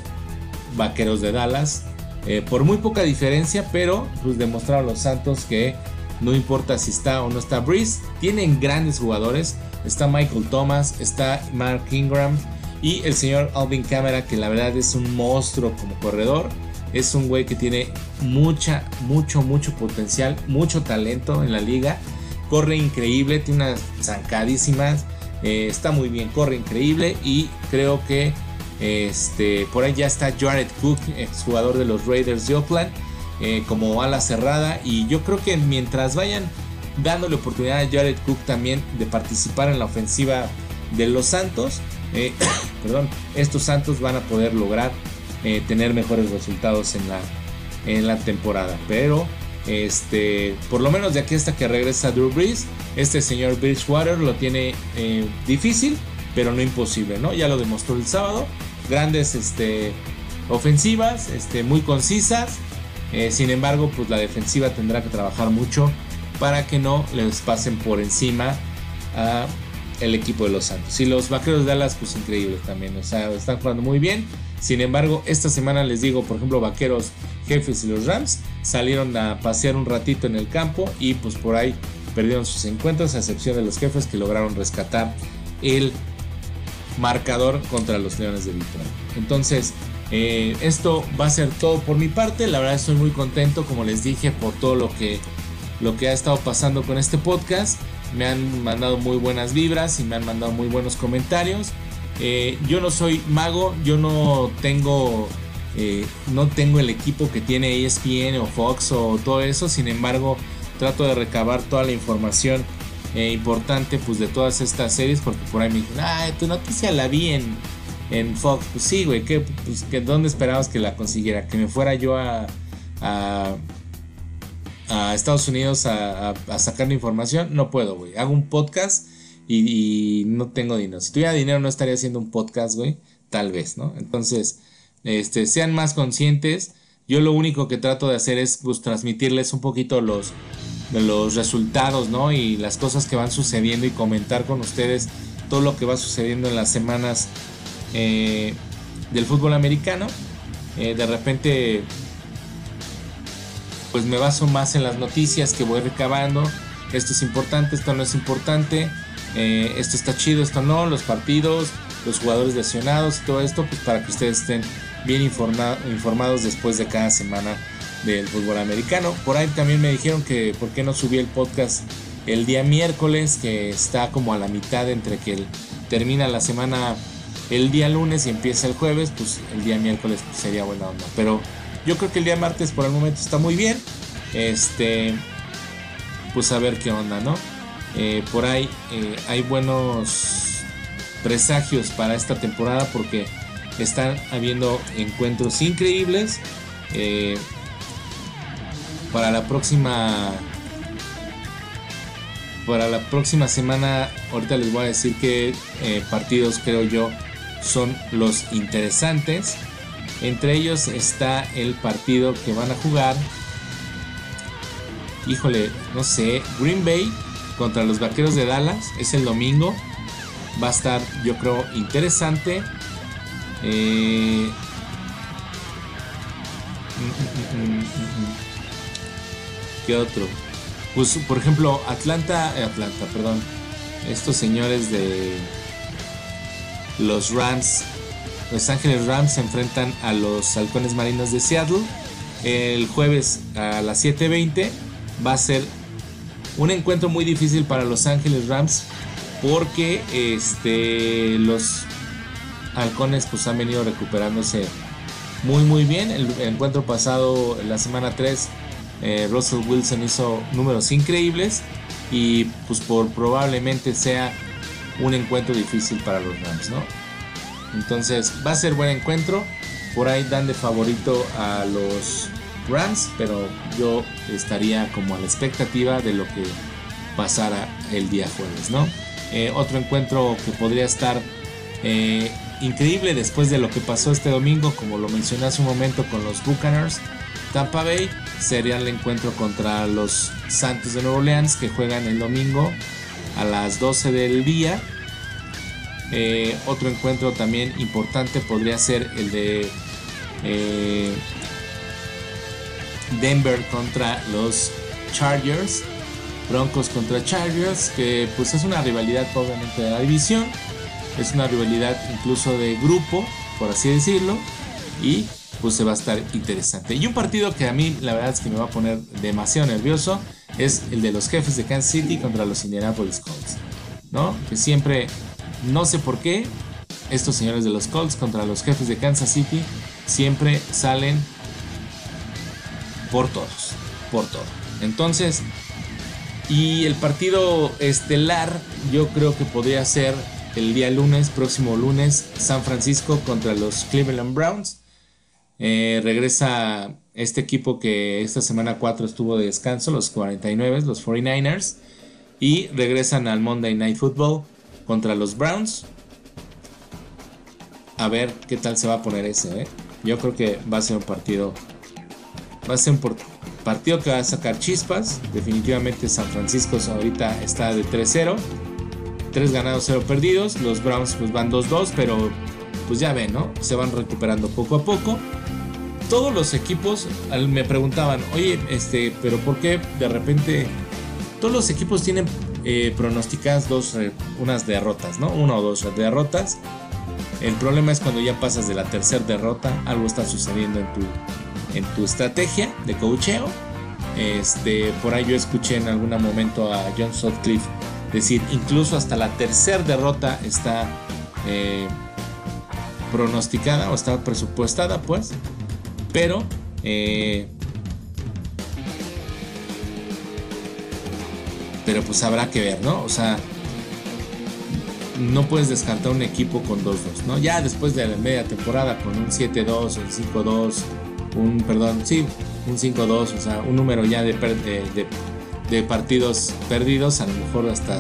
Vaqueros de Dallas. Eh, por muy poca diferencia, pero pues demostraron los Santos que no importa si está o no está Breeze, tienen grandes jugadores. Está Michael Thomas, está Mark Ingram y el señor Alvin Camera, que la verdad es un monstruo como corredor. Es un güey que tiene mucha, mucho, mucho potencial, mucho talento en la liga corre increíble, tiene unas zancadísimas, eh, está muy bien, corre increíble y creo que este, por ahí ya está Jared Cook, exjugador de los Raiders de Oakland, eh, como ala cerrada y yo creo que mientras vayan dándole oportunidad a Jared Cook también de participar en la ofensiva de los Santos, eh, [COUGHS] perdón, estos Santos van a poder lograr tener mejores resultados en la, temporada, pero este, por lo menos de aquí hasta que regresa Drew Brees, este señor Bridgewater lo tiene eh, difícil, pero no imposible, ¿no? Ya lo demostró el sábado. Grandes este, ofensivas, este, muy concisas. Eh, sin embargo, pues la defensiva tendrá que trabajar mucho para que no les pasen por encima a el equipo de los Santos. Y los vaqueros de Dallas, pues increíbles también. O sea, están jugando muy bien. Sin embargo, esta semana les digo, por ejemplo, vaqueros, jefes y los Rams salieron a pasear un ratito en el campo y pues por ahí perdieron sus encuentros, a excepción de los jefes que lograron rescatar el marcador contra los Leones de Detroit. Entonces, eh, esto va a ser todo por mi parte. La verdad estoy muy contento, como les dije, por todo lo que, lo que ha estado pasando con este podcast. Me han mandado muy buenas vibras y me han mandado muy buenos comentarios. Eh, yo no soy mago, yo no tengo, eh, no tengo el equipo que tiene ESPN o Fox o todo eso. Sin embargo, trato de recabar toda la información eh, importante pues de todas estas series porque por ahí me dicen, ah, tu noticia la vi en, Fox. Pues sí, güey, ¿qué, pues, ¿dónde esperabas que la consiguiera? Que me fuera yo a, a, Estados Unidos a, a sacar la información. No puedo, güey. Hago un podcast y, no tengo dinero. Si tuviera dinero no estaría haciendo un podcast, güey. Tal vez, ¿no? Entonces, este, sean más conscientes. Yo lo único que trato de hacer es pues, transmitirles un poquito los, los resultados, ¿no? Y las cosas que van sucediendo y comentar con ustedes todo lo que va sucediendo en las semanas eh, del fútbol americano. Eh, de repente, pues me baso más en las noticias que voy recabando. Esto es importante, esto no es importante. Eh, esto está chido, esto no, los partidos, los jugadores lesionados todo esto, pues para que ustedes estén bien informados después de cada semana del fútbol americano. Por ahí también me dijeron que por qué no subí el podcast el día miércoles, que está como a la mitad entre que termina la semana el día lunes y empieza el jueves, pues el día miércoles pues, sería buena onda. Pero yo creo que el día martes por el momento está muy bien. Este, pues a ver qué onda, ¿no? Eh, por ahí eh, hay buenos presagios para esta temporada porque están habiendo encuentros increíbles. Eh, para la próxima para la próxima semana ahorita les voy a decir que partidos creo yo son los interesantes entre ellos está el partido que van a jugar híjole no sé Green Bay contra los Vaqueros de Dallas. Es el domingo. Va a estar, yo creo, interesante. Eh, ¿Qué otro? Pues, por ejemplo, Atlanta, eh, Atlanta, perdón. estos señores de los Rams, Los Ángeles Rams se enfrentan a los Halcones Marinos de Seattle el jueves a las 7:20. Va a ser un encuentro muy difícil para Los Ángeles Rams porque este, los halcones pues han venido recuperándose muy muy bien. El, encuentro pasado, la semana 3, eh, Russell Wilson hizo números increíbles y pues por probablemente sea un encuentro difícil para los Rams, ¿no? Entonces va a ser buen encuentro. Por ahí dan de favorito a los Rams, pero yo estaría como a la expectativa de lo que pasara el día jueves, ¿no? Eh, otro encuentro que podría estar eh, increíble después de lo que pasó este domingo, como lo mencioné hace un momento con los Buccaneers. Tampa Bay sería el encuentro contra los Santos de Nueva Orleans que juegan el domingo a las 12 del día. Eh, otro encuentro también importante podría ser el de Denver contra los Chargers. Broncos contra Chargers, que pues es una rivalidad obviamente de la división, es una rivalidad incluso de grupo, por así decirlo, y pues se va a estar interesante. Y un partido que a mí la verdad es que me va a poner demasiado nervioso es el de los jefes de Kansas City contra los Indianapolis Colts, ¿no? Que siempre, no sé por qué, estos señores de los Colts contra los jefes de Kansas City siempre salen por todos, por todo. Entonces, y el partido estelar yo creo que podría ser el día lunes, próximo lunes, San Francisco contra los Cleveland Browns. Eh, regresa este equipo que esta semana 4 estuvo de descanso, los 49, los 49ers. Y regresan al Monday Night Football contra los Browns. A ver qué tal se va a poner ese. ¿eh? Yo creo que va a ser un partido Va a ser un partido que va a sacar chispas. Definitivamente San Francisco ahorita está de 3-0. 3 ganados, 0 perdidos. Los Browns pues van 2-2, pero pues ya ven, ¿no? Se van recuperando poco a poco. Todos los equipos me preguntaban, oye, este, pero ¿por qué de repente todos los equipos tienen eh, pronosticadas dos, eh, unas derrotas, ¿no? Una o dos derrotas. El problema es cuando ya pasas de la tercera derrota, algo está sucediendo en tu, en tu estrategia de coacheo. Este, por ahí yo escuché en algún momento a John Sutcliffe decir, incluso hasta la tercera derrota está eh, pronosticada o está presupuestada, pues. Pero eh, pero pues habrá que ver, ¿no? O sea, no puedes descartar un equipo con 2-2, ¿no? Ya después de la media temporada con un 7-2, un 5-2, un, perdón, sí, un 5-2, o sea, un número ya de, de, partidos perdidos, a lo mejor hasta,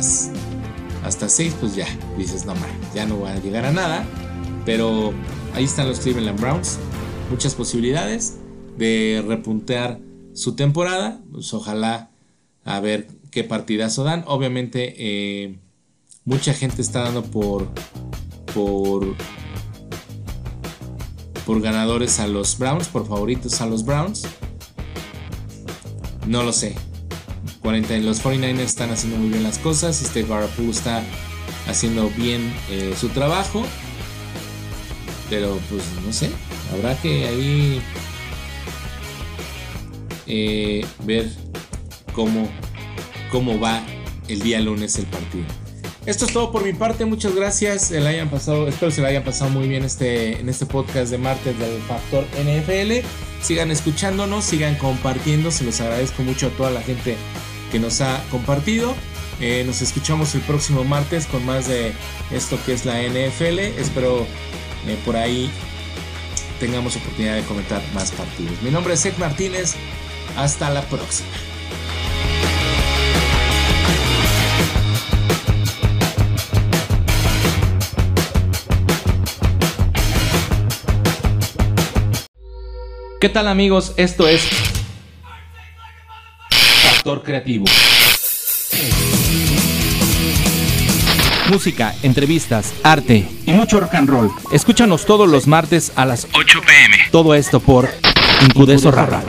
hasta 6, pues ya, dices, no, man, ya no va a llegar a nada, pero ahí están los Cleveland Browns, muchas posibilidades de repuntear su temporada, pues ojalá a ver qué partidazo dan, obviamente eh, mucha gente está dando por por por ganadores a los Browns, por favoritos a los Browns. No lo sé. 40, los 49ers están haciendo muy bien las cosas. Este Garoppolo está haciendo bien eh, su trabajo. Pero pues no sé. Habrá que ahí eh, ver cómo, cómo va el día lunes el partido. Esto es todo por mi parte, muchas gracias. Se hayan pasado, espero se la hayan pasado muy bien este, en este podcast de martes del Factor NFL. Sigan escuchándonos, sigan compartiendo, se los agradezco mucho a toda la gente que nos ha compartido. Eh, nos escuchamos el próximo martes con más de esto que es la NFL. Espero eh, por ahí tengamos oportunidad de comentar más partidos. Mi nombre es Seth Martínez. Hasta la próxima. ¿Qué tal amigos? Esto es Factor Creativo. Música, entrevistas, arte y mucho rock and roll. Escúchanos todos los martes a las 8 pm. Todo esto por Incudeso Rara.